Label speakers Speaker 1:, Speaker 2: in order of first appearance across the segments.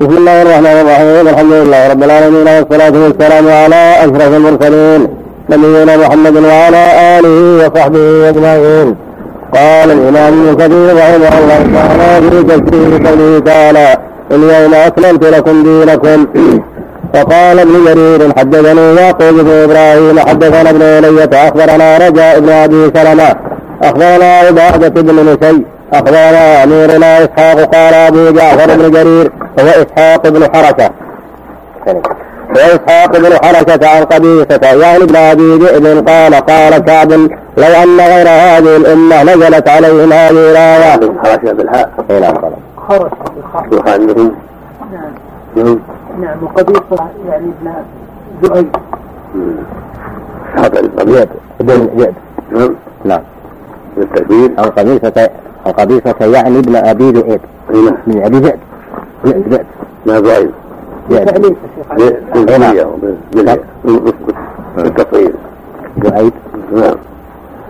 Speaker 1: بسم الله الرحمن الرحيم. الحمد لله رب العالمين والصلاة والسلام على أشرف المرسلين نبينا محمد وعلى آله وصحبه أجمعين. قال الإمام ابن كثير رحمه الله تعالى في تفسير قوله تعالى اليوم أكملت لكم دينكم. وقال ابن جرير حدثني يعقوب بن إبراهيم حدثنا ابن علية أخبرنا رجاء بن أبي سلمة أخبرنا عبادة بن نسي أخبرنا أميرنا إسحاق قال أبو جعفر بن جرير هو إسحاق بن حركة وإسحاق بن حركة عن قبيصة يعني ابن أبي ذئب قال قال كعب لو أن غير هذه الأمة نزلت عليهم هذه الآية
Speaker 2: حركة بالحاء.
Speaker 1: إيه نعم
Speaker 3: خرج
Speaker 2: يخالفهم
Speaker 3: نعم
Speaker 2: نعم
Speaker 3: وقبيصة يعني ابن ذؤيب
Speaker 2: بالقبيل
Speaker 1: جئت ابن
Speaker 2: نعم.
Speaker 1: نعم.
Speaker 2: بالتكبير
Speaker 1: عن قبيصة قبيصة يعني ابن أبي ذئب. من أبي ذئب. ذئب ذئب.
Speaker 2: ما ضعيف نعم.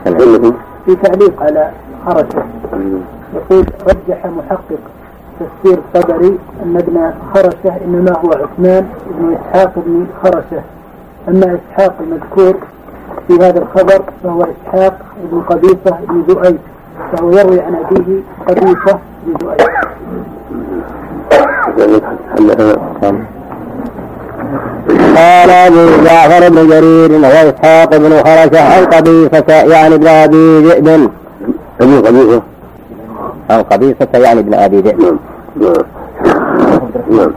Speaker 1: سنة.
Speaker 2: كلكم
Speaker 3: في تعليق على خرجة. يقول رجح محقق تفسير الطبري أن ابن خرشة إنما هو عثمان بن إسحاق بن خرشة أما إسحاق المذكور في هذا الخبر فهو إسحاق بن قبيصة بن ذؤيب فهو يروي عن أبيه قبيصة بن ذؤيب
Speaker 1: قال أبو جعفر بن جرير وإسحاق بن خرشة عن قبيصة يعني ابن أبي ذئب.
Speaker 2: ابن قبيصة؟
Speaker 1: عن قبيصة يعني ابن أبي ذئب.
Speaker 2: نعم. نعم.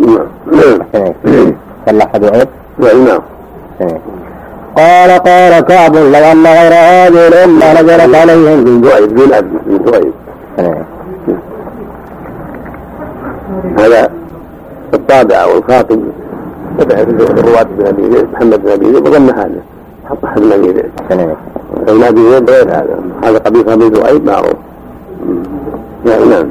Speaker 2: نعم. نعم.
Speaker 1: صلح ذئب
Speaker 2: نعم. نعم
Speaker 1: قال قال كعب لو أن غير هذه الأمة نزلت عليهم
Speaker 2: الأب من ذؤيب هذا الطابع أو الخاطب تبع الرواة بن أبي ذئب محمد بن أبي ذئب وظن هذا. حط أحد بن أبي ذئب. ابن ابي ذئب غير هذا. هذا قبيصه بن ذؤيب معروف. نعم نعم.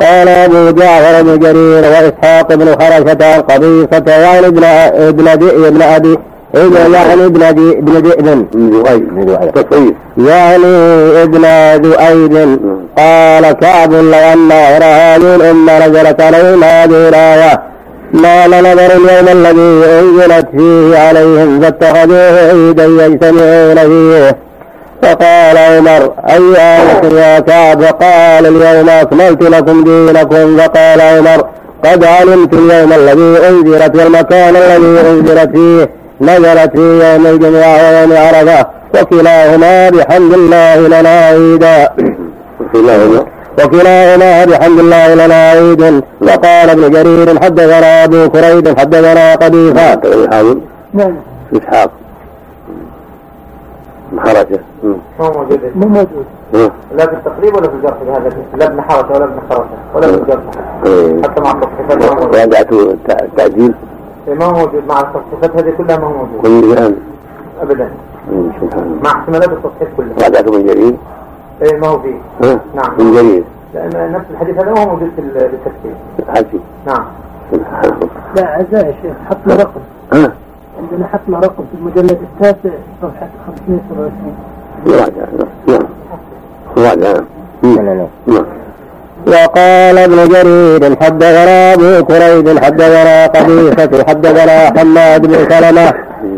Speaker 1: قال أبو جعفر بن جرير وإسحاق بن خرشة عن قبيصة يعني ابن ابن أبي ابن يعني ابن ذئب ابن ذئب
Speaker 2: من ذؤيب. تصوير
Speaker 1: يعني ابن ذؤيب قال كعب لو أن هذه الأمة نزلت عليهم هذه الآية ما لنظر اليوم الذي أنزلت فيه عليهم فاتخذوه عيدا يجتمعون فيه. فقال عمر أي آية يا كعب فقال اليوم أكملت لكم دينكم. فقال عمر قد علمت اليوم الذي أنزلت والمكان الذي أنزلت فيه. نزلت في يوم الجمعة ويوم عرفة وكلاهما بحمد الله لنا عيدا
Speaker 2: الله
Speaker 1: وكلاهما بحمد الله لنا عيد. وقال ابن جرير حدثنا أبو كريب حدثنا
Speaker 2: الحاضر
Speaker 3: نعم.
Speaker 2: إسحاق. حركة.
Speaker 4: ما موجود.
Speaker 3: مو موجود.
Speaker 4: لا في التقريب ولا في الجرح هذا؟ لا ابن حركة ولا ابن خرسة ولا في الجرح. حتى مع
Speaker 2: راجعته التعديل
Speaker 4: ما هو موجود. مع التصحيفات هذه كلها ما هو موجود.
Speaker 2: كل الآن؟
Speaker 4: ابدا.
Speaker 2: سبحان الله.
Speaker 4: مع احتمالات التصحيح كلها.
Speaker 2: راجعته من جرير
Speaker 4: إيه ما هو فيه.
Speaker 2: ها؟
Speaker 4: نعم.
Speaker 2: من جرير
Speaker 4: لأن نفس الحديث هذا ما هو موجود في ال- بالتفسير
Speaker 2: حسي
Speaker 4: نعم.
Speaker 3: لا أعزائي يا شيخ حط له رقم.
Speaker 2: ها؟
Speaker 3: عندنا حط له رقم في المجلد التاسع صفحة 527
Speaker 2: راجع نعم. راجع نعم نعم.
Speaker 1: وقال ابن جرير حدثنا أبو كريب حدثنا قبيصة حدثنا حماد بن سلمة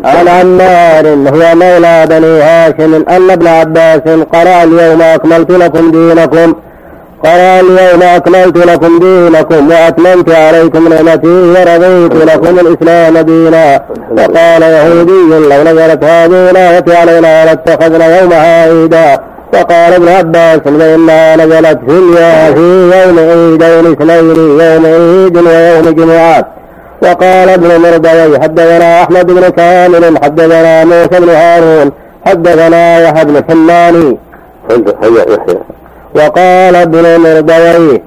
Speaker 1: عن عمار هو مولى بني هاشم أن ابن عباس قرأ اليوم أكملت لكم دينكم. قرأ اليوم أكملت لكم دينكم وأتممت عليكم نعمتي ورضيت لكم الإسلام دينا. وقال يهودي لو نزلت هذه الآية علينا لاتخذنا يومها عيدا. وقال ابن عباس فإنها نزلت في في يوم عيدين اثنين يوم عيد ويوم جمعة. وقال ابن مردوي حدثنا أحمد بن كامل حدثنا موسى بن هارون حدثنا يحيى بن حماني وقال ابن مردوي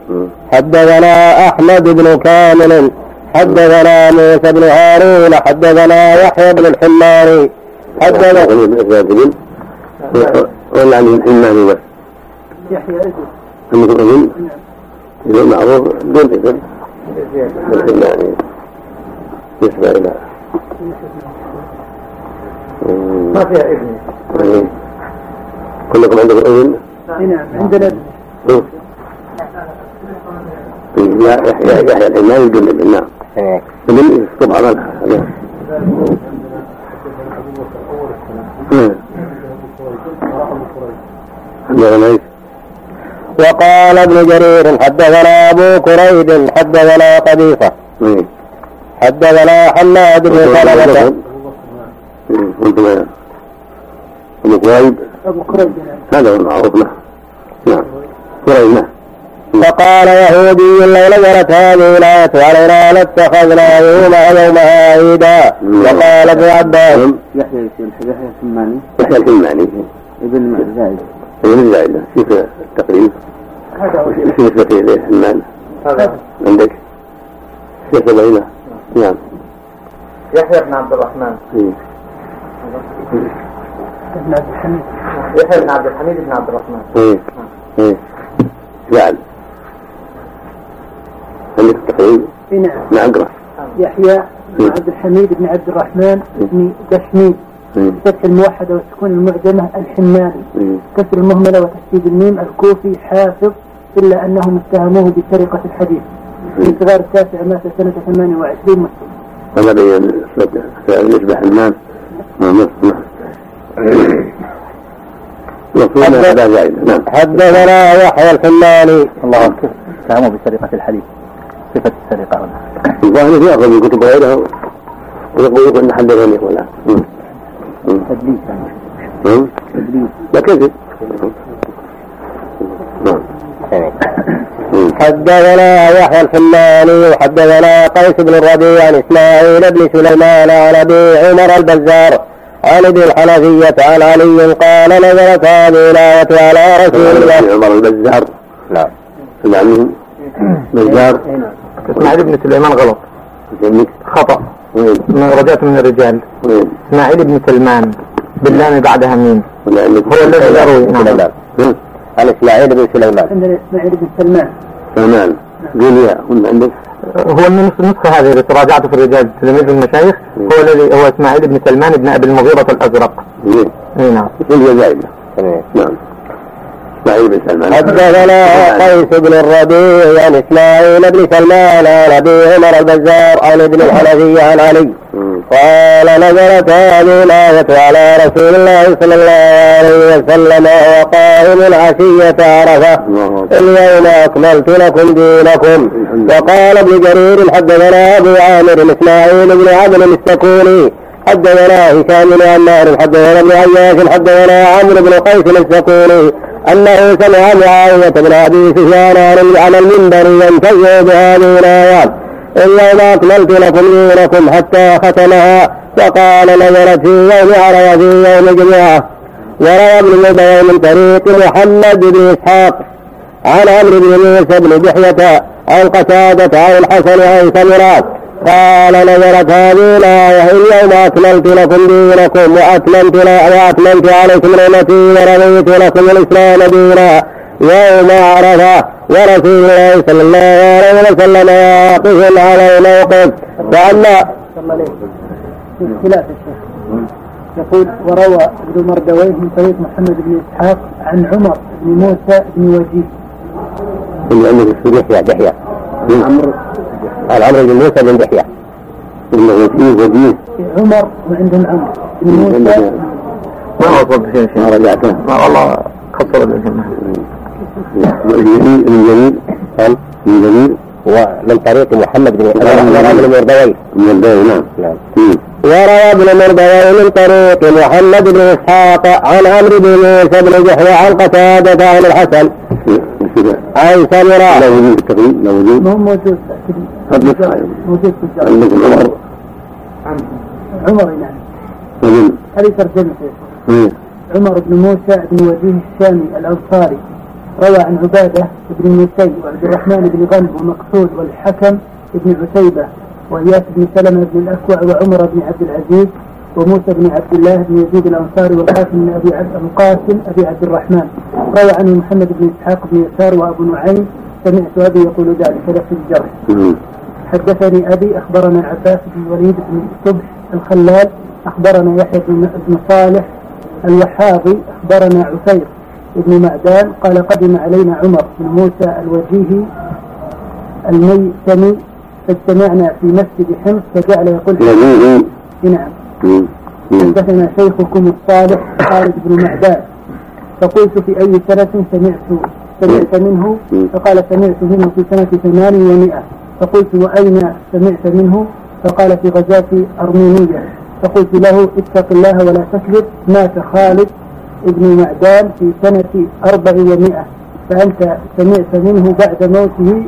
Speaker 1: حدثنا أحمد بن كامل حدثنا موسى بن هارون حدثنا يحيى بن الحماني حدثنا
Speaker 2: ولا عن الحماني بس
Speaker 3: يحيى إذن
Speaker 2: عندكم اذن إذا معروف دون اذن الحماني بالنسبة إلى
Speaker 4: ما فيها ابني
Speaker 2: يعني كلكم عندكم اذن
Speaker 3: نعم. عندنا
Speaker 2: يحيى يحيى الحماني يدل نعم يدل طبعا. نعم
Speaker 1: وقال ابن جرير حدثنا أبو كريب حدثنا قبيصة. حدثنا حماد بن سلمة.
Speaker 2: أبو كريب. أبو كريب. هذا هو المعروف له. نعم. كريب نعم
Speaker 1: فقال يهودي لو نزلت هذه الآية علينا لاتخذنا يومها يومها عيدا. وقال ابن عباس.
Speaker 2: يحيى يحيى الحماني يحيى الحماني. ابن زايد ابن زايد كيف التقريب؟ في نسبة إليه الحماني عندك؟ شيخ بينه؟ نعم.
Speaker 4: يحيى بن عبد الرحمن.
Speaker 3: ابن عبد الحميد
Speaker 4: يحيى بن عبد الحميد بن عبد الرحمن.
Speaker 2: إيه. إيه. جعل. عندك التقريب
Speaker 3: نعم.
Speaker 2: نعم اقرأ.
Speaker 3: يحيى بن عبد الحميد بن عبد الرحمن بن دشميد فتح الموحدة والسكون المعجمة الحماني. كسر المهملة وتشديد الميم الكوفي حافظ إلا أنهم اتهموه بسرقة الحديث. في صغار التاسع مات سنة 28 مسلم.
Speaker 2: هذا بين يشبه حمام نعم
Speaker 1: حدثنا يحيى الحماني.
Speaker 3: الله. أكبر اتهموا بسرقة الحديث. صفة السرقة. هنا
Speaker 2: الظاهر يأخذ من كتب غيره ويقول أن حدثني. ولا
Speaker 3: تدليس
Speaker 2: يعني. تدليس. لا كذب
Speaker 1: نعم. حدثنا يحيى الحماني وحدثنا قيس بن الربيع عن إسماعيل بن سليمان عن أبي عمر البزار عن ابن الحنفية عن علي قال نزلت هذه الآية على رسول الله.
Speaker 2: عمر البزار.
Speaker 1: نعم.
Speaker 2: سمعني بزار.
Speaker 4: إسماعيل بن سليمان غلط. خطأ. رجعت من الرجال. إسماعيل بن سلمان. باللام بعدها ميم هو الذي يروي.
Speaker 1: نعم. عن إسماعيل بن سليمان
Speaker 3: عندنا إسماعيل بن سلمان.
Speaker 2: سلمان. قول يا عندك.
Speaker 4: هو النسخة هذه اللي تراجعت في الرجال. تلميذ المشايخ. هو الذي هو إسماعيل بن سلمان بن أبي المغيرة الأزرق.
Speaker 2: إي نعم. قول يا نعم. إسماعيل بن سلمان.
Speaker 1: حدثنا قيس بن الربيع عن إسماعيل بن سلمان عن أبي عمر البزار عن ابن الحنفي عن علي. قال نزلت هذه الآية على رسول الله صلى الله عليه وسلم وهو قائم عشية عرفة اليوم أكملت لكم دينكم. وقال ابن جرير حدثنا أبو عامر إسماعيل بن عمرو السكوني حدثنا هشام بن عمار حدثنا ابن عياش حدثنا عمرو بن قيس السكوني أنه سمع معاوية بن أبي سفيان عن المنبر ينتهي بهذه الآيات اليوم أكملت لكم دينكم حتى ختمها وقال نزلت في يوم عرفة في يوم الجمعة وروى ابن مبين من طريق محمد بن إسحاق عن عمرو بن موسى بن دحية عن قتادة عن الحسن عن سمرات قال نزلت هذه الآية اليوم أكملت لكم دينكم وأتممت وأتممت عليكم نعمتي ورضيت لكم الإسلام دينا يوم عرفة ورسول الله صلى الله عليه وسلم واقف على الموقف فأما
Speaker 3: يقول وروى ابن مردويه من طريق محمد بن إسحاق عن عمر بن موسى بن وجيه.
Speaker 1: اللي عندك في دحية دحية. عمرو قال عمرو بن موسى بن دحية.
Speaker 2: إنه وجيه وجيه.
Speaker 3: عمر وعندهم عمرو بن موسى
Speaker 4: ما وصلت شيء
Speaker 2: ما رجعته.
Speaker 4: ما والله خسر الجماعة.
Speaker 2: الجميل الجميل قال الجميل
Speaker 1: ومن طريق محمد بن بن مردوي.
Speaker 2: مردوي نعم.
Speaker 1: نعم. وروى ابن مردوي من طريق محمد بن إسحاق عن عمرو بن موسى بن جحوى عن قتادة عن الحسن. عن سمراء
Speaker 2: لا وجود التقييد لا وجود.
Speaker 3: ما هو موجود؟ موجود في
Speaker 2: عندكم عمر.
Speaker 3: عمر. نعم هذه ترجمته عمر بن موسى بن وجيه الشامي الأنصاري روى عن عبادة بن موسي وعبد الرحمن بن غنم ومقصود والحكم بن عتيبة وإياس بن سلمة بن الأكوع وعمر بن عبد العزيز وموسى بن عبد الله بن يزيد الأنصاري والقاسم بن أبي عبد القاسم أبي عبد الرحمن. روى عنه محمد بن إسحاق بن يسار وأبو نعيم. سمعت أبي يقول ذلك في الجرح حدثني أبي أخبرنا عباس بن الوليد بن صبح الخلال أخبرنا يحيى بن صالح الوحاضي أخبرنا عفير بن معدان قال قدم علينا عمر بن موسى الوجيهي الميتمي اجتمعنا في مسجد حمص فجعل يقول نعم. حدثنا شيخكم الصالح خالد بن معدان فقلت في أي سنة سمعت سمعت منه؟ فقال سمعت منه في سنة ثمان ومئة فقلت وأين سمعت منه؟ فقال في غزاة أرمينية. فقلت له اتق الله ولا تكذب مات خالد ابن معدان في سنة أربع ومئة فأنت سمعت منه بعد موته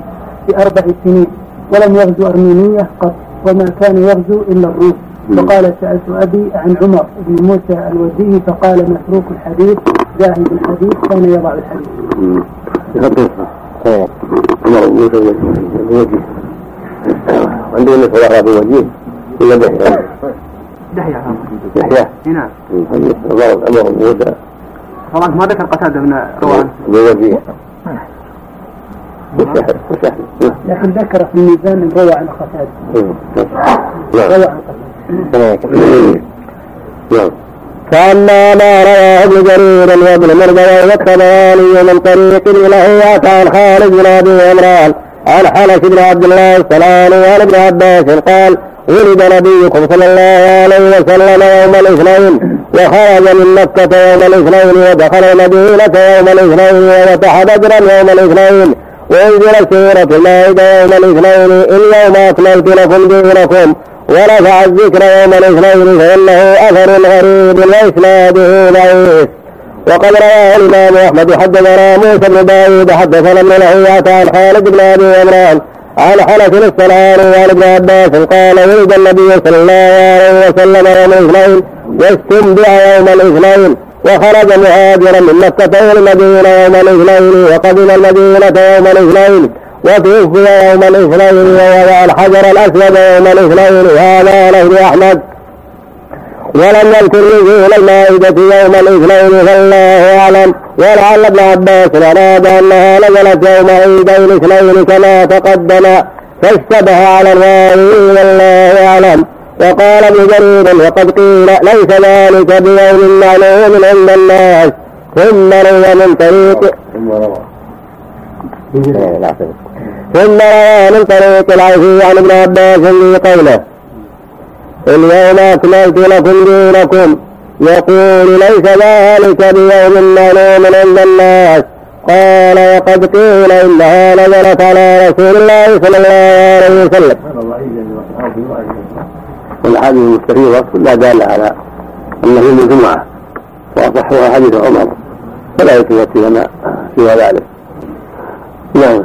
Speaker 3: بأربع سنين. ولم يغزو أرمينية قط وما كان يغزو إلا الروس فقال سألت أبي عن عمر بن موسى الوزي فقال متروك الحديث ذاهب الحديث كان يضع الحديث.
Speaker 2: عمر بن موسى الوزي عنده نسبة بوجيه إلى دحية.
Speaker 5: دحية.
Speaker 2: دحية
Speaker 5: نعم.
Speaker 2: عمر بن موسى
Speaker 5: طبعا ما ذكر قتادة من روان.
Speaker 2: بوجيه
Speaker 3: لكن ذكر في الميزان روى عن قتادة. روى عن قتادة.
Speaker 2: نعم.
Speaker 1: فأما ما رواه ابن جرير وابن مردوي والطبراني من طريق له عن خالد بن أبي عمران. عن حنس بن عبد الله السلامي عن ابن عباس قال ولد نبيكم صلى الله عليه وسلم يوم الاثنين وخرج من مكة يوم الاثنين ودخل المدينة يوم الاثنين وفتح بدرا يوم الاثنين. وأنزل سورة المائدة يوم الاثنين اليوم أكملت لكم دينكم ورفع الذكر يوم الاثنين فإنه أثر غريب وإسناده ضعيف. وقد رواه الإمام أحمد حدثنا موسى بن داوود حدثنا ابن لهيعة عن خالد بن أبي عمران عن حنف الصنعاني وعن ابن عباس قال ولد النبي صلى الله عليه وسلم يوم الاثنين واستنبع يوم الاثنين وخرج مهاجرا من مكة إلى المدينة يوم الاثنين وقدم المدينة يوم الاثنين وتوفي يوم الاثنين ووضع الحجر الأسود يوم الاثنين. وهذا لفظ أحمد. ولم يذكر نزول المائدة يوم الاثنين فالله أعلم. ولعل ابن عباس أراد أنها نزلت يوم عيدي الاثنين كما تقدم. فاشتبه على الراوي والله أعلم. وقال ابن جرير وقد قيل ليس ذلك بيوم معلوم عند الناس. ثم روى من طريق ثم روى. من طريق العوفي عن ابن عباس في قوله. اليوم أكملت لكم دينكم. يقول ليس ذلك بيوم معلوم عند الناس. قال وقد قيل إنها نزلت على رسول الله صلى الله عليه وسلم.
Speaker 2: والأحاديث المستفيضة كلها دالة على أنه يوم الجمعة وأصحها حديث عمر. فلا يتوفي لنا سوى ذلك. نعم.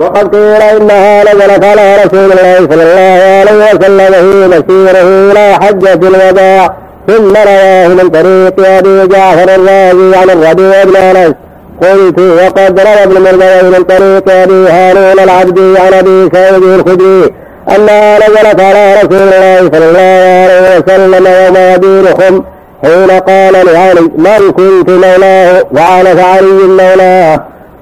Speaker 1: وقد قيل إنها نزلت على رسول الله صلى الله عليه وسلم في مسيره إلى حجة الوداع ثم رواه من طريق أبي جعفر الرازي عن الربيع بن أنس. قلت وقد روى ابن مردوي من طريق أبي هارون العبدي عن أبي سعيد الخدري أنها نزلت على رسول الله صلى الله عليه وسلم يوم يدينكم حين قال لعلي من كنت مولاه وعلى علي مولاه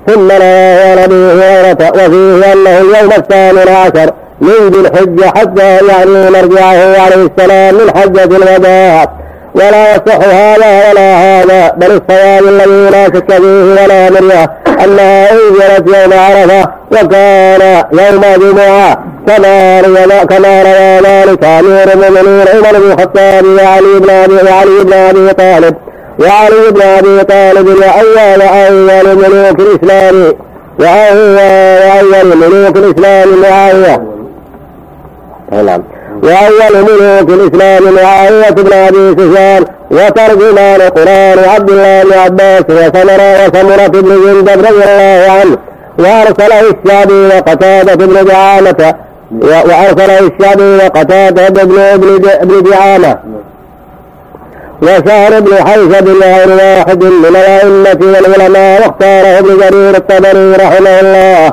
Speaker 1: ثم رواه عن ابي هريره وفيه أنه اليوم الثامن عشر من ذي الحجة حتى يعني مرجعه عليه السلام من حجة الوداع. ولا يصح هذا ولا هذا بل الصواب الذي لا شك فيه ولا مرية أنها أنزلت يوم عرفة وكان يوم جمعة. كما روى كما روى ذلك أمير المؤمنين عمر بن الخطاب وعلي بن ابي وعلي بن أبي طالب. وعلي بن أبي طالب واول أول ملوك الإسلام وأول اول ملوك الإسلام معاوية. نعم. وأول ملوك الإسلام معاوية بن أبي سفيان وترجمان القرآن عبد الله بن عباس وسمره وسمره بن جندب رضي الله عنه وأرسله الشعبي وقتادة بن دعامة وأرسله الشعبي وقتادة بن ابن دعامة. وشهر بن حيث غير واحد من الأئمة والعلماء واختاره ابن جرير الطبري رحمه الله.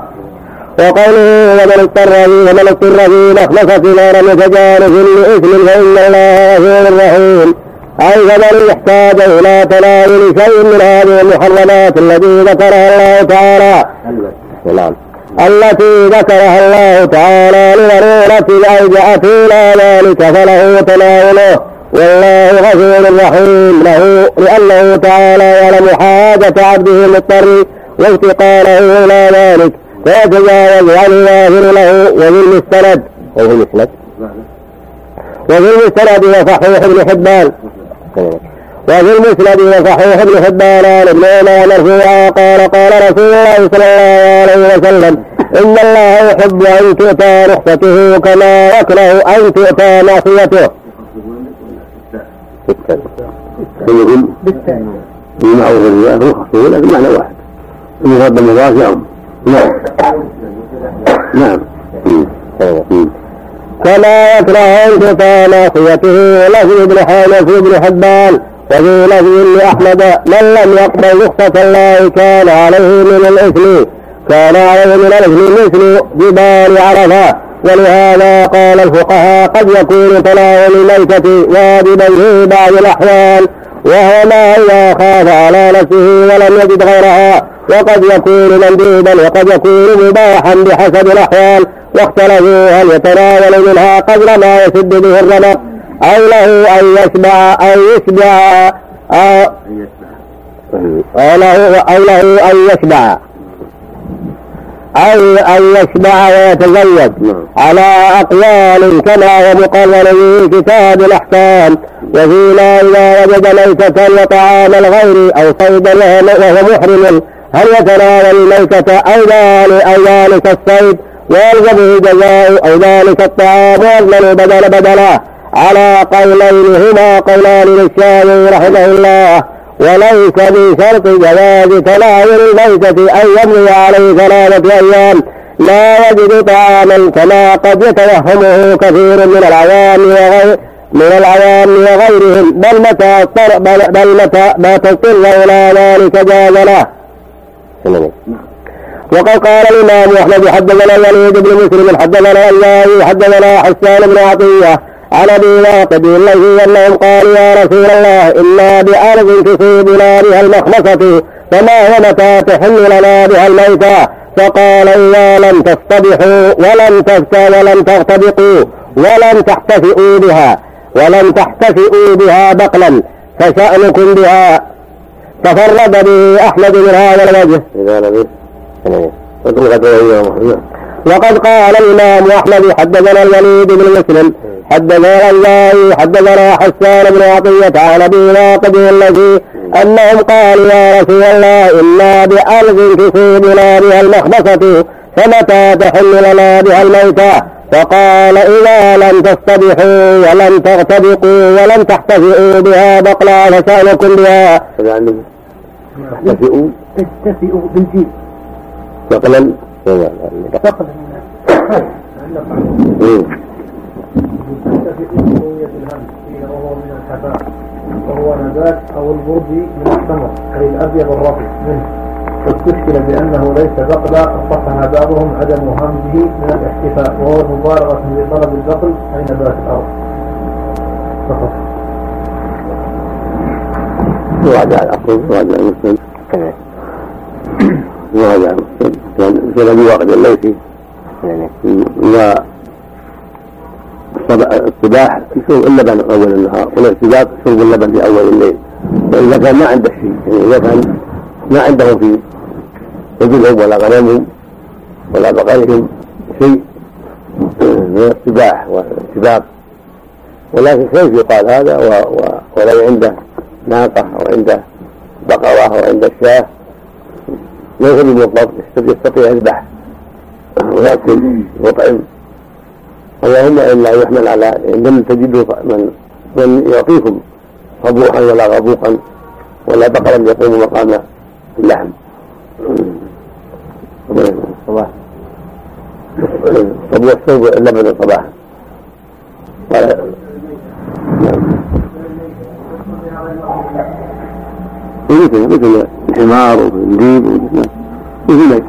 Speaker 1: وقوله ومن اضطر فيه ومن اضطر في مخلصة نار متجانف لإثم فإن الله غفور رحيم. أي فمن احتاج إلى تناول شيء من هذه المحرمات التي ذكرها الله تعالى. نعم. التي ذكرها الله تعالى لضرورة الأوجعة إلى ذلك فله تناوله. والله غفور رحيم. له لأنه تعالى يعلم حاجة عبده المضطر وافتقاره إلى ذلك. فيتجاوز عنه ويغفر له وفي المستند. وفي المسند وفي المستند وصحيح ابن حبان. وفي المسند وصحيح ابن حبان. عن ابن عمر مرفوعا قال قال رسول الله صلى الله عليه وسلم إن الله يحب أن تؤتى رخصته كما يكره أن تؤتى معصيته.
Speaker 2: يقول بالمعروف والنهي رخصه لكن معنى واحد المراد بالمضاف يوم نعم نعم
Speaker 1: كما يكره ان تؤتى معصيته لفظ ابن حنف ابن حبان وفي لفظ لأحمد من لم يقبل رخصة الله كان عليه من الإثم كان عليه من الإثم مثل جبال عرفة ولهذا قال الفقهاء قد يكون تناول الميتة واجبا في بعض الأحوال وهو ما إذا خاف على نفسه ولم يجد غيرها وقد يكون مندوبا وقد يكون مباحا بحسب الأحوال واختلفوا هل يتناول منها قدر ما يسد به الرمق أو له أن يشبع أو يشبع أو له أو له أن يشبع أو أن يشبع ويتزوج على أقوال كما هو مقرر في كتاب الأحكام. وفيما إذا وجد ميتة وطعام الغير أو صيدا وهو محرم هل يتناول الميتة أو ذلك الصيد؟ ويلزمه جزاء أو ذلك الطعام ويضمن بدل بدلا على قولين هما قولان للشافعي رحمه الله. وليس بشرط جواز تناول الميتة أن يمضي عليه ثلاثة أيام. لا يجد طعاما كما قد يتوهمه كثير من العوام وغير من العوام وغيرهم. بل متى اضطر بل, بل متى ما تضطر إلى ذلك جاز له. وقد قال الإمام أحمد حدثنا الوليد بن مسلم حدثنا الله حدثنا حسان بن عطية عن ابي واقد الذي انهم قالوا يا رسول الله أنا بارض تصيبنا بها المخمصه فما هو متى تحل لنا بها الميتة فقال إذا لم تصطبحوا ولم ولم تغتبقوا ولم تحتفئوا بها ولم تحتفئوا بها بقلا فشأنكم بها تفرد به أحمد من هذا الوجه. إذا لم وقد قال الإمام أحمد حدثنا الوليد بن مسلم حدثنا الله حدثنا حسان بن عطية عن أبي واقد الذي أنهم قالوا يا رسول الله إنا بأرض تصيبنا بها المخبصة فمتى تحل لنا بها الموتى فقال إذا لم تصطبحوا ولم تغتبقوا ولم تحتفئوا بها بقلا فشأنكم بها.
Speaker 2: تحتفئوا
Speaker 3: تحتفئوا بالجيم.
Speaker 2: بقلا
Speaker 3: بقلا وهو من الحباء وهو نبات أو البرد من التمر أي الأبيض الرطب منه واستشكل بأنه ليس بقلا أصحها بعضهم عدم همزه من الاحتفاء وهو المبالغة في طلب البقل أي نبات الأرض فقط
Speaker 2: وراجع الأصل وراجع المسلم المسلم كان في الذي واقد الليثي الصباح يشرب اللبن اول النهار والاعتداد شرب اللبن في اول الليل واذا كان ما عنده شيء يعني اذا كان ما عنده في ابلهم ولا غنمهم ولا بقرهم شيء من السباح والاتباق ولكن كيف يقال هذا. ولو عنده ناقة أو عنده بقرة أو عنده شاة ليس بالمطلق يستطيع يذبح. ويأكل ويطعم اللهم إلا يحمل على لم تجدوا من من يعطيكم صبوحا ولا غبوقا ولا بقرا يقوم مقام اللحم. صباح. صبوح شرب اللبن صباحا قال مثل مثل الحمار والديب مثل ميت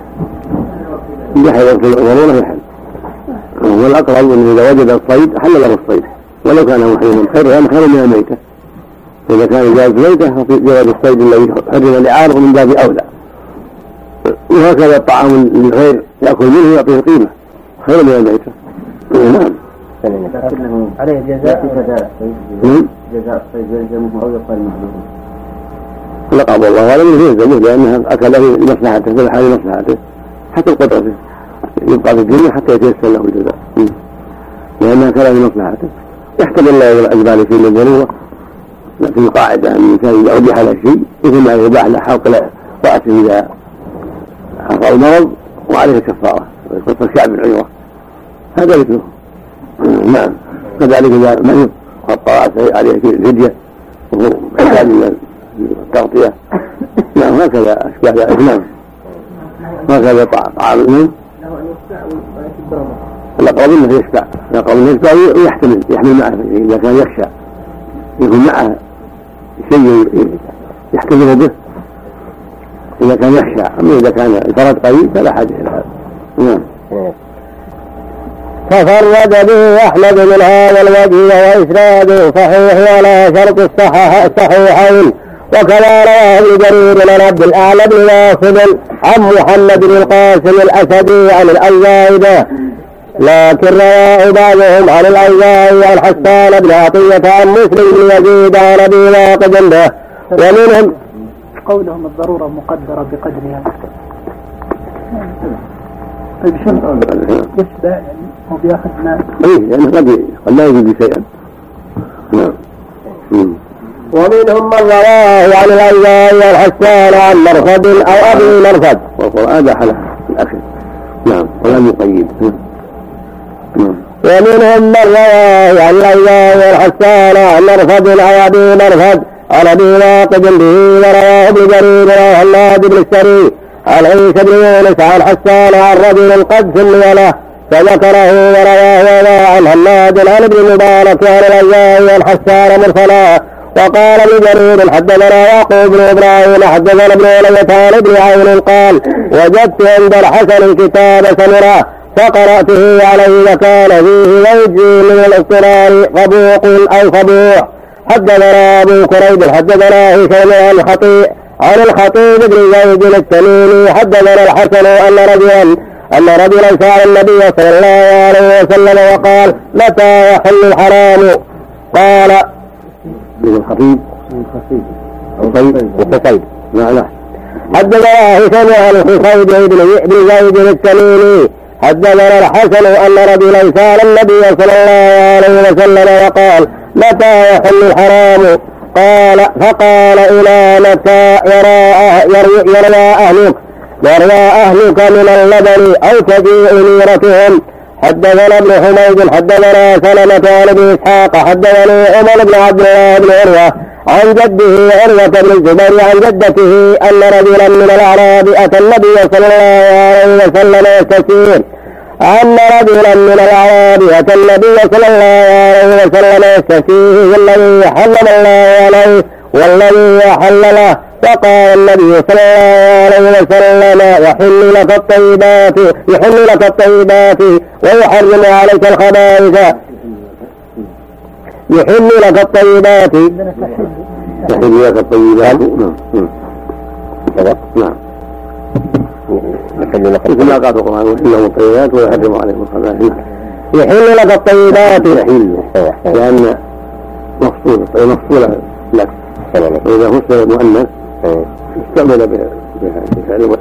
Speaker 2: يحيى الضروره يحل. والأقرب انه إذا وجد الصيد حل له الصيد. ولو كان محرما خير كان خير من الميتة. فاذا كان جاز ميتة جواز الصيد الذي حرم لعارض من باب أولى. وهكذا الطعام للغير يأكل منه يعطيه قيمة. خير من الميتة. نعم.
Speaker 3: عليه جزاء
Speaker 2: جزاء الصيد يلزمه أو يقال معلوم لقب الله هذا من يلزمه لأنها اكله لمصلحته في حال مصلحته حتى القدرة يبقى في الدنيا حتى يتيسر له الجزاء. لأنها كلام مصلحته. يحتمل الله إلى الأجبال في الضرورة لكن القاعدة أن الإنسان إذا أبيح له شيء مثل ما يباح له حلق رأسه إذا حصل المرض وعليه كفارة ويقص الشعب العمرة هذا مثله. نعم. كذلك إذا مريض خط رأسه عليه فدية وهو التغطية. نعم هكذا أشباه ذلك نعم. هكذا طعام المهم. الأقرب أنه يشفع الأقرب أنه يشفع ويحتمل. يحمل معه إذا كان يخشى. يكون معه شيء يحتمل به. إذا كان يخشى. أما إذا كان الفرد قوي فلا حاجة إلى هذا. نعم.
Speaker 1: تفرد به أحمد من هذا الوجه وإسناده صحيح ولا شرط الصحيحين. وكما رواه ابن جرير عن عبد الأعلى بن واصل عن محمد بن القاسم الأسدي عن الاوزاعي لكن رواه بعضهم عن الاوزاعي عن حسان بن عطية عن مسلم بن يزيد عن أبي واقد به. ومنهم
Speaker 3: قولهم الضرورة مقدرة بقدرها طيب شنو يشبع يعني هو بياخذ ماء
Speaker 2: اي لأنه قد قد لا يجد شيئا نعم.
Speaker 1: ومنهم من رواه عن الأيام والحسان عن مرفد أو أبي مرفد
Speaker 2: والقرآن له الأكل نعم ولم يقيد
Speaker 1: نعم. ومنهم من رواه عن الأيام والحسان عن مرفد أو أبي مرفد عن أبي واقد به ورواه ابن جرير وحماد بن السري عن عيسى بن يونس عن حسان عن رجل قد سمي له. فذكره ورواه عن حماد عن ابن مبارك عن الأيام والحسان مرسلا. وقال ابن جرير حدثنا يعقوب بن إبراهيم حدثنا ابن ولية عن ابن عون قال وجدت عند الحسن كتاب سمرة فقرأته عليه وكان فيه ويجزي من الاضطرار فبوق أو فبوع حدثنا أبو كريب حدثنا هشام عن الخطيب عن الخطيب بن زيد التميمي حدثنا الحسن أن رجلا أن رجلا سأل النبي صلى الله عليه وسلم وقال متى يحل الحرام؟ قال
Speaker 2: من الخطيب
Speaker 1: الخطيب
Speaker 2: لا لا.
Speaker 1: حدثنا هشام عن الخصيب بن زيد التميمي حدثنا الحسن أن رجلا سأل النبي صلى الله عليه وسلم وقال متى يحل الحرام؟ قال فقال إلى متى يرى يروى أهلك؟ يروى أهلك من اللبن أو تجيء نيرتهم حدثنا ابن حميد حدثنا سلمة عن ابن إسحاق حدثني عمر بن عبد الله بن عروة عن جده عروة بن الزبير عن جدته أن رجلا من الأعراب أتى النبي صلى الله عليه وسلم يستشير. أن رجلا من الأعراب أتى النبي صلى الله عليه وسلم يستشير الذي حرم الله عليه والذي أحل له فقال النبي صلى الله عليه وسلم. يحل لك الطيبات يحل لك الطيبات ويحرم عليك الخبائث. يحل لك الطيبات.
Speaker 2: يحل لك الطيبات. نعم نعم
Speaker 1: يحل لك
Speaker 2: مثل ما قال القرآن ويحل لهم الطيبات ويحرم عليهم الخبائث.
Speaker 1: يحل لك الطيبات.
Speaker 2: يحل. لأن مفصول الطيب مفصولة لك وإذا فصل مؤنث استعمل بفعل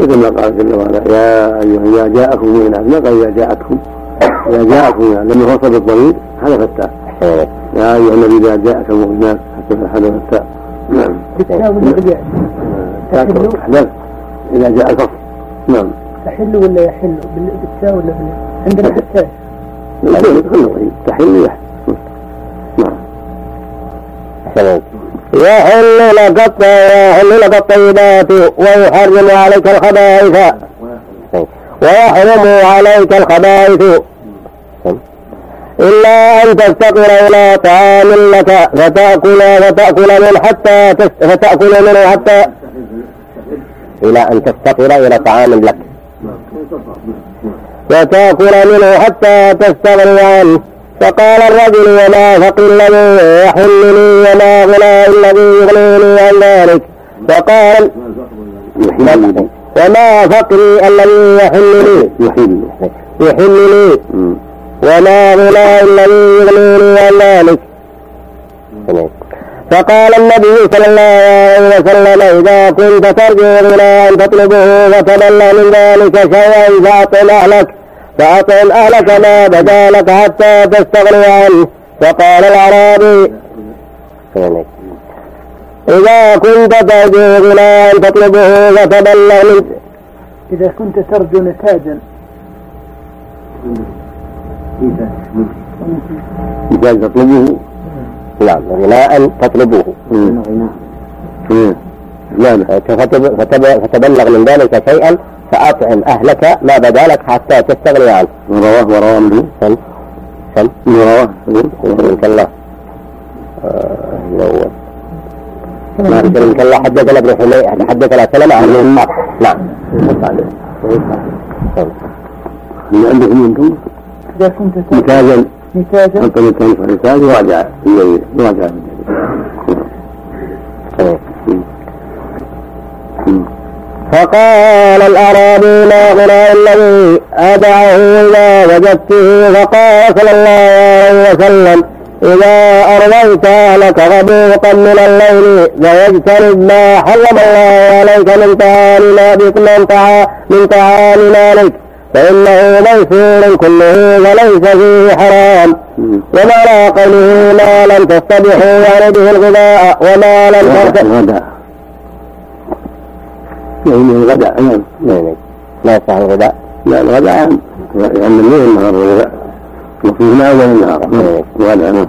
Speaker 2: مثل ما قال جل وعلا يا ايها اذا جاءكم مؤمنات ما قال اذا جاءتكم اذا جاءكم لم يفصل بالضمير حذف التاء يا أيها النبي إذا جاءك المؤمنات حتى حذف التاء نعم احداث إذا جاء الفصل. نعم.
Speaker 3: تحل ولا يحل بالتاء ولا بال عندنا بالتاء
Speaker 2: تحل يحل
Speaker 1: نعم. يحل لك يحل لك الطيبات ويحرم عليك الخبائث. ويحرم عليك الخبائث. إلا أن تفتقر إلى طعام لك فتأكل فتأكل منه حتى فتأكل منه حتى إلى أن تفتقر إلى طعام لك. فتأكل منه حتى تستغني عنه. فقال الرجل وما فقر الذي يحلني وما غنى الذي يغنيني عن ذلك. فقال وما فقري الذي يحلني. يحلني. وما غنى الذي يغنيني عن ذلك. فقال النبي صلى الله عليه وسلم إذا كنت ترجو غنى أن تطلبه وتبلغ من ذلك شيئا فأطعم أهلك فأطعم أهلك ما بدا لك حتى تستغني عنه فقال الأعرابي إذا كنت ترجو أن تطلبه وتبلغ من
Speaker 3: إذا كنت ترجو نتاجا
Speaker 2: إذا تطلبه
Speaker 1: نعم غناء تطلبه
Speaker 2: لا
Speaker 1: فتبلغ من ذلك شيئا فأطعم أهلك ما بدا لك حتى تستغني عنه.
Speaker 2: ورواه ورواه منه
Speaker 1: سم سم
Speaker 2: ورواه
Speaker 1: يمكن الله الأول ما يمكن الله حدثنا ابن حميد حدثنا سلمة عن ابن نعم.
Speaker 2: اللي عندكم؟ أنتم
Speaker 3: إذا كنت
Speaker 2: نتاجا
Speaker 3: نتاجا
Speaker 2: حتى نتاج فرسان يراجع يراجع
Speaker 1: فقال الأعرابي ما غنى الذي أدعه إذا وجدته فقال صلى الله عليه وسلم. إذا أرضيت لك غبوقا من الليل فيجتنب ما حرم الله عليك من طعام من طعام من طعام مالك. فإنه ميسور كله وليس فيه حرام. ومعنى قوله ما لم تصطبحوا يعني به الغذاء وما لم ترتبوا
Speaker 2: الغداء يعني الغداء. نعم
Speaker 1: لا يصح الغذاء
Speaker 2: لا الغداء عام. لأن الليل النهار الغداء. وفيه ما أول النهار. الغداء نعم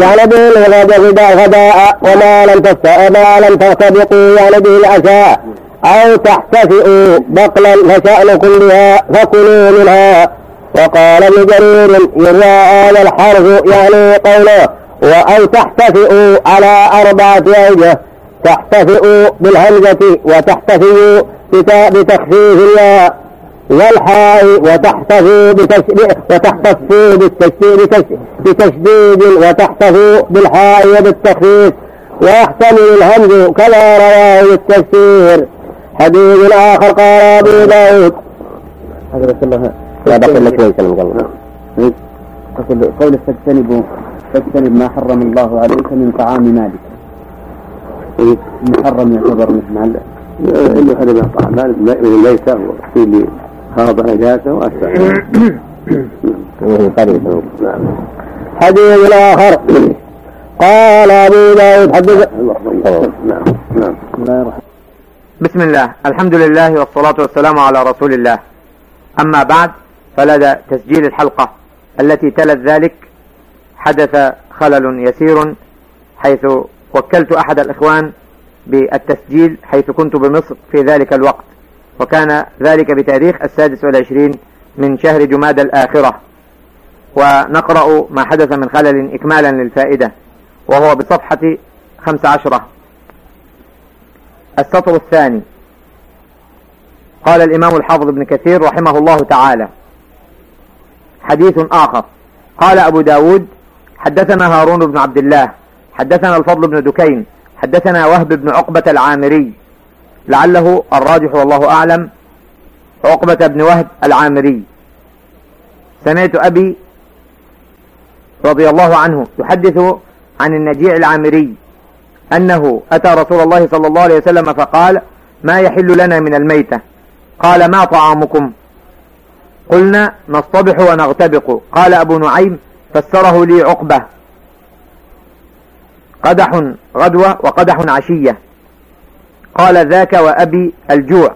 Speaker 1: يعني به الغداء غداء غداء وما لم ما لم ترتبطوا يعني به العشاء. أو تحتفئوا بقلا فشأنكم بها فكلوا منها. وقال ابن جرير يروى هذا الحرف يعني قوله أو تحتفئوا على أربعة أوجه تحتفئوا بالهمزة وتحتفئوا بتخفيف الياء والحاء وتحتفوا وتحتفوا بتشديد وتحتفوا بالحاء وبالتخفيف. ويحتمل الهمز كما رواه بالتفسير حديث آخر قال أبو داود.
Speaker 2: هذا الله.
Speaker 1: لا بقي لك شوي سلم
Speaker 2: تقول قول فاجتنبوا فاجتنب ما حرم الله عليك من طعام مالك. محرم يعتبر مثل اللي هذا من طعام مالك ليس في اللي خاض نجاسه وأشبه.
Speaker 1: حديث آخر. قال أبو داود حدث
Speaker 2: نعم. نعم.
Speaker 4: بسم الله. الحمد لله والصلاة والسلام على رسول الله. أما بعد فلدى تسجيل الحلقة التي تلت ذلك حدث خلل يسير حيث وكلت أحد الإخوان بالتسجيل حيث كنت بمصر في ذلك الوقت. وكان ذلك بتاريخ السادس والعشرين من شهر جماد الآخرة. ونقرأ ما حدث من خلل إكمالا للفائدة وهو بصفحة خمس عشرة. السطر الثاني. قال الإمام الحافظ ابن كثير رحمه الله تعالى حديث آخر. قال أبو داود حدثنا هارون بن عبد الله حدثنا الفضل بن دكين حدثنا وهب بن عقبة العامري لعله الراجح والله أعلم عقبة بن وهب العامري. سمعت أبي رضي الله عنه يحدث عن النجيع العامري أنه أتى رسول الله صلى الله عليه وسلم فقال ما يحل لنا من الميتة؟ قال ما طعامكم؟ قلنا نصطبح ونغتبق. قال أبو نعيم فسره لي عقبة. قدح غدوة وقدح عشية. قال ذاك وأبي الجوع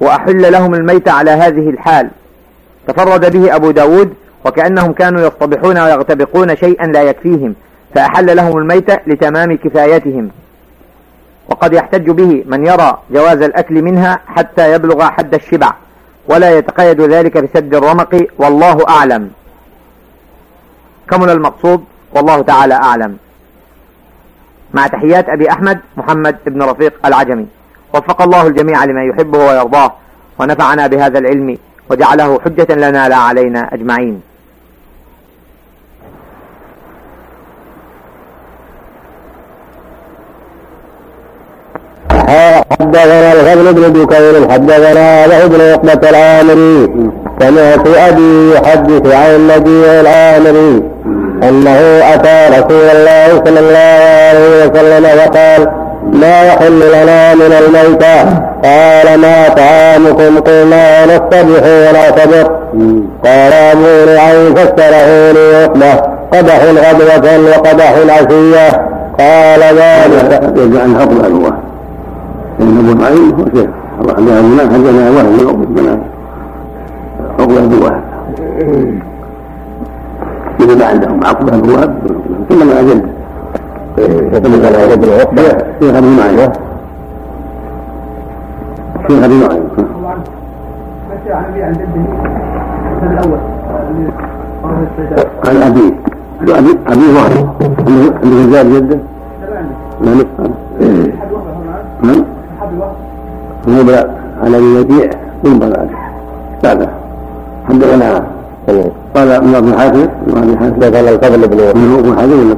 Speaker 4: وأحل لهم الميت على هذه الحال. تفرد به أبو داود وكأنهم كانوا يصطبحون ويغتبقون شيئا لا يكفيهم فأحل لهم الميت لتمام كفايتهم. وقد يحتج به من يرى جواز الأكل منها حتى يبلغ حد الشبع ولا يتقيد ذلك بسد الرمق والله أعلم. كمل المقصود والله تعالى أعلم. مع تحيات أبي أحمد محمد بن رفيق العجمي. وفق الله الجميع لما يحبه ويرضاه ونفعنا بهذا العلم وجعله حجة لنا لا علينا أجمعين.
Speaker 1: حدثنا الفضل بن بكير حدثنا له بن العامري سمعت أبي يحدث عن النبي العامري. أنه أتى رسول الله صلى الله عليه وسلم وقال ما يحل لنا من الميتة قال ما طعامكم؟ قلنا نصطبح ونعتبر قال أبو نعيم فسره عقبة قدح غدوة وقدح عشية قال ذلك
Speaker 2: يجعل عقبة الواه لأن أبو نعيم هو شيخ. حدثنا حدثنا وهب بن عقبة الواه إذا عندهم عقبة الوهاب ثم ما أجل شيخ أبي نعيم شيخ أبي نعيم عن أبي. أبي أبي واحد. عنده رجال جده ما نفهم نعم هو عن أبي وديع ثم بعد بعده حدثنا قال ابن ابي حاتم ابن ابي حاتم
Speaker 1: قال الفضل بن
Speaker 2: من هو ابن حاتم ولا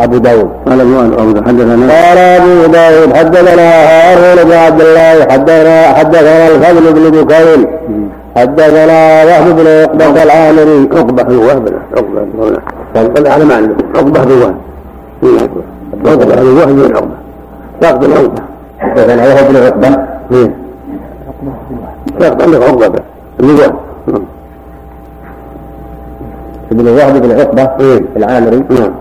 Speaker 1: ابو داود.
Speaker 2: قال ابن ابي حدثنا.
Speaker 1: قال ابو داود حدثنا هارون بن عبد الله حدثنا حدثنا الفضل بن بكير. حدثنا وهب بن عقبة العامري.
Speaker 2: عقبة هو وهب عقبة على ما عنده عقبة هو وهب. عقبة. هو وهب بن عقبة. ساقط العقبة
Speaker 1: حدثنا وهب بن عقبة.
Speaker 2: ساقط عندك عقبة بن وهب.
Speaker 1: ابن وهب بن عقبة
Speaker 2: إيه.
Speaker 1: العامري.
Speaker 2: نعم.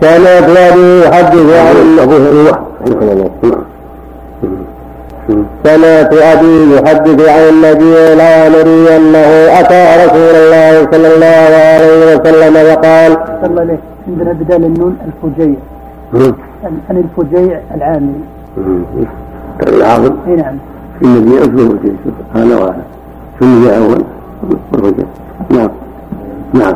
Speaker 1: سمعت ابي يحدث عن
Speaker 2: ابوه هو
Speaker 1: سمعت أبي يحدث عن النبي العامري أنه أتى رسول الله صلى الله عليه وسلم وقال
Speaker 3: صلى الله عليه عندنا بدال النون الفجيع. عن الفجيع العامري.
Speaker 2: العاقل
Speaker 3: إي نعم.
Speaker 2: النبي أصله هذا ثم جاء أول نعم. نعم.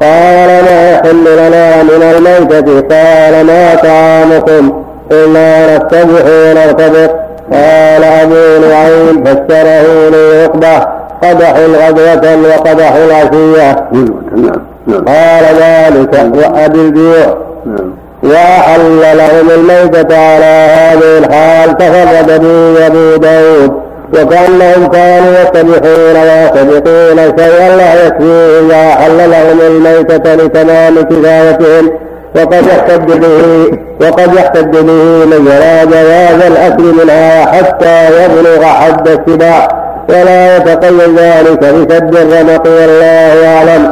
Speaker 1: قال ما يحل لنا من الميتة قال ما طعامكم؟ قلنا نستبح ونرتبط. قال أبو نعيم فسره لي عقبة قدح غدوة وقدح العشية.
Speaker 2: نعم. نعم
Speaker 1: قال ذلك وأبي الجوع.
Speaker 2: نعم.
Speaker 1: وأحل لهم الميتة على هذه الحال. تفرد به أبو داود. وكأنهم كانوا يستبحون ويستبقون شيئا لا يكفيه إذا أحل لهم الميتة لتمام كفايتهم وقد يحتج به وقد يحتج به من يرى جواز الأكل منها حتى يبلغ حد السباع. ولا يتقيد ذلك بسد الرمق والله أعلم.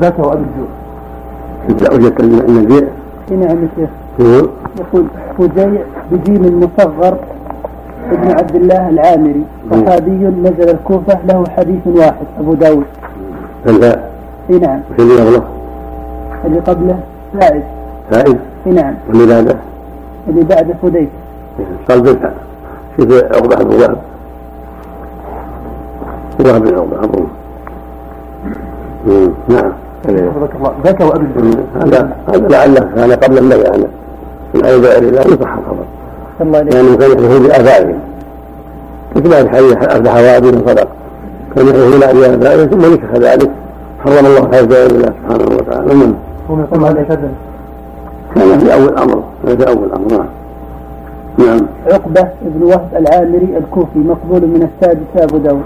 Speaker 5: ذاك وابي الجوع.
Speaker 2: وجدت النبي
Speaker 3: نعم يا شيخ.
Speaker 2: هو
Speaker 3: يقول فجيع بجيم المصغر ابن عبد الله العامري صحابي نزل الكوفة له حديث واحد أبو داود.
Speaker 2: انت
Speaker 3: إي نعم.
Speaker 2: في اللي قبله
Speaker 3: اللي قبله سائد
Speaker 2: سائد
Speaker 3: إي نعم.
Speaker 2: واللي بعده؟
Speaker 3: اللي بعده فديك
Speaker 2: قال بنت شوف عقبة بن وهب. وهب. بن عقبة. نعم
Speaker 5: حفظك الله ذاك وأبي.
Speaker 2: هذا هذا لعله. كان قبل البيان من الخبر.
Speaker 3: صلى الله عليه
Speaker 2: لأنه كان يحلفون بآبائهم مثل الحديث أفلح وابن صدق. كان يحلفون بآبائهم ثم نسخ ذلك حرم الله حيث الله سبحانه وتعالى. ومن
Speaker 5: هم يقولون هذا كذا
Speaker 2: كان في أول أمر. كان في أول أمر. نعم. نعم.
Speaker 3: عقبة بن وهب العامري الكوفي مقبول من السادسة أبو داود.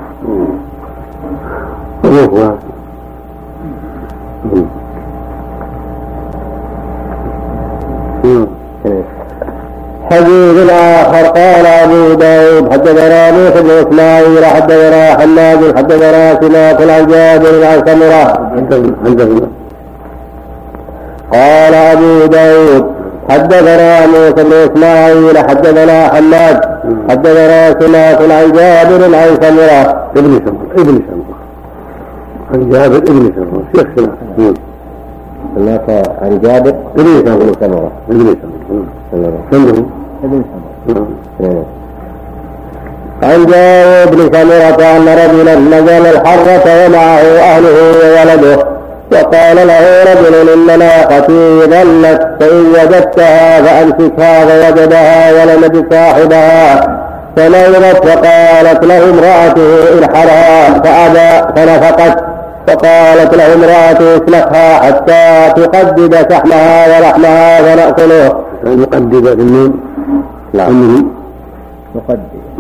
Speaker 2: روح
Speaker 1: حديث آخر قال أبو داود حدثنا موسى بن إسماعيل حدثنا حماد حدثنا سماك عن جابر عن سمرة قال أبو داود حدثنا موسى بن إسماعيل حدثنا حماد حدثنا سماك عن جابر عن سمرة
Speaker 2: ابن سمرة ابن سمرة عن جابر ابن سمرة شيخ سمرة
Speaker 1: هناك عن جابر؟
Speaker 2: ابن سمرة ابن سمرة سمرة
Speaker 3: ابن سمرة
Speaker 2: نعم.
Speaker 1: عن جابر بن سمرة أن رجلا نزل الحرة ومعه أهله وولده وقال له رجل إن ناقتي ظلت فإن وجدتها فأمسكها فوجدها ولم صاحبها. فنظرت فقالت له امرأته انحرها فأبى فنفقت فقالت له امرأته اسلخها حتى تقدد شحمها ولحمها فنأكله.
Speaker 2: المقدمة في النون
Speaker 1: نعم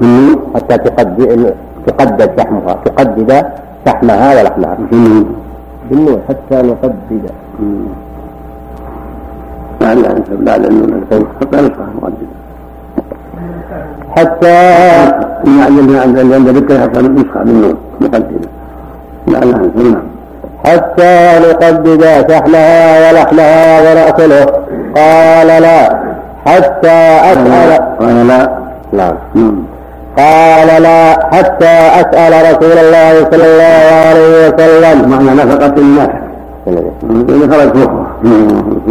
Speaker 2: النون
Speaker 1: حتى تقدد تقدد شحمها تقدد شحمها ولحمها بالنور حتى نقدد
Speaker 2: لا لا لا لأنه حتى
Speaker 1: حتى
Speaker 2: يعني عند عند ذكر حتى نسخة بالنور مقددة لا لا نعم
Speaker 1: حتى نقدد شحمها ولحمها ونأكله. قال لا. حتى أسأل
Speaker 2: قال لا.
Speaker 1: نعم. قال لا. حتى أسأل رسول الله صلى الله عليه وسلم.
Speaker 2: معنى نفقة الناس.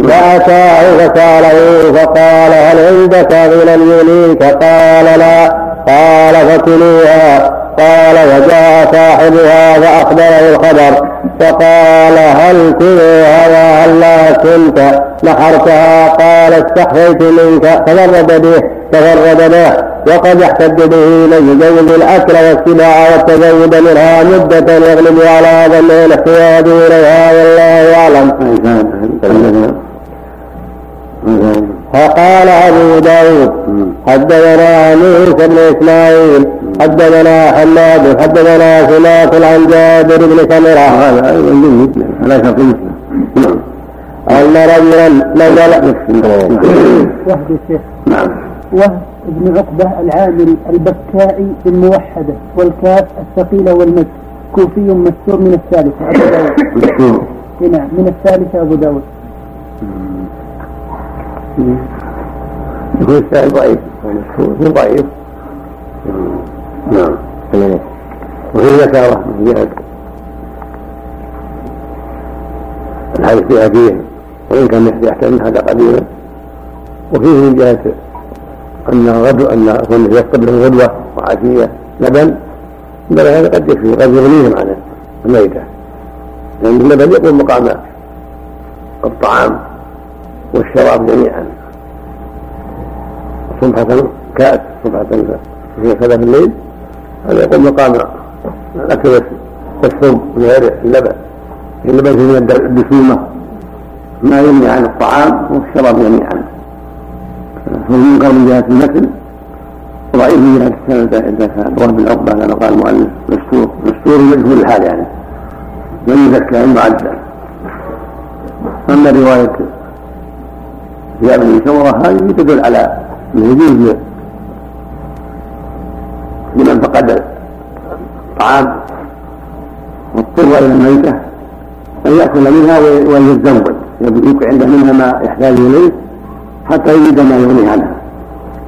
Speaker 1: فأتاه فسأله فقال هل عندك غنى يليك قال لا. قال فكلوها. قال وجاء صاحبها فأخبره الخبر. فقال هل كلوها وهلا كنت؟ نحرتها. قال استحييت منك. ففرد به تفرد به وقد احتج به ليجوز الأكل والسباع والتزود منها مدة يغلب على ظنه الاحتياج إليها والله أعلم. فقال أبو داود حدثنا موسى بن إسماعيل حدثنا حماد حدثنا سماك عن جابر بن سمرة.
Speaker 2: هذا أيضا من مثله على شرط مسلم نعم.
Speaker 1: أن رجلا نزل
Speaker 3: وهب الشيخ.
Speaker 2: نعم.
Speaker 3: وهب بن عقبة العامري البكائي بالموحدة والكاف الثقيلة والمد كوفي مستور من الثالثة أبو داود. نعم من الثالثة أبو داود.
Speaker 2: يكون السائل ضعيف يكون ضعيف نعم وفي ذكره من جهة الحديث فيها فيه وإن كان يحتاج من هذا قليلا وفيه من جهة أن غدو أن يفقد له غدوة وعشية لبن بل هذا قد يكفي قد يغنيهم عن الميتة لأن اللبن يقوم مقام الطعام والشراب جميعا. صبحة كأس صبحة في الليل. هذا يقوم مقام الأكل والشرب من غير اللبن. اللبن فيه من الدسومة ما يمنع عن الطعام والشراب جميعا. هو منكر من جهة المتن وضعيف من جهة السند كان وهب العقبة كما قال المؤلف مستور. مستور مجهول الحال يعني. لم يزكى المعدل أما رواية ثياب بن سمرة هذه تدل على يجوز لمن فقد الطعام واضطر إلى الميتة أن يأكل منها ويتزود يبقى عنده منها ما يحتاج إليه حتى يجد ما يغنيه عنها.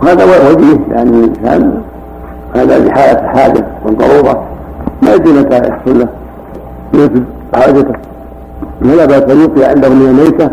Speaker 2: وهذا وجهه يعني الإنسان هذا لحالة حاجة والضرورة ما يدري متى يحصل له يوجد حاجته فلا بأس أن يبقي عنده من الميتة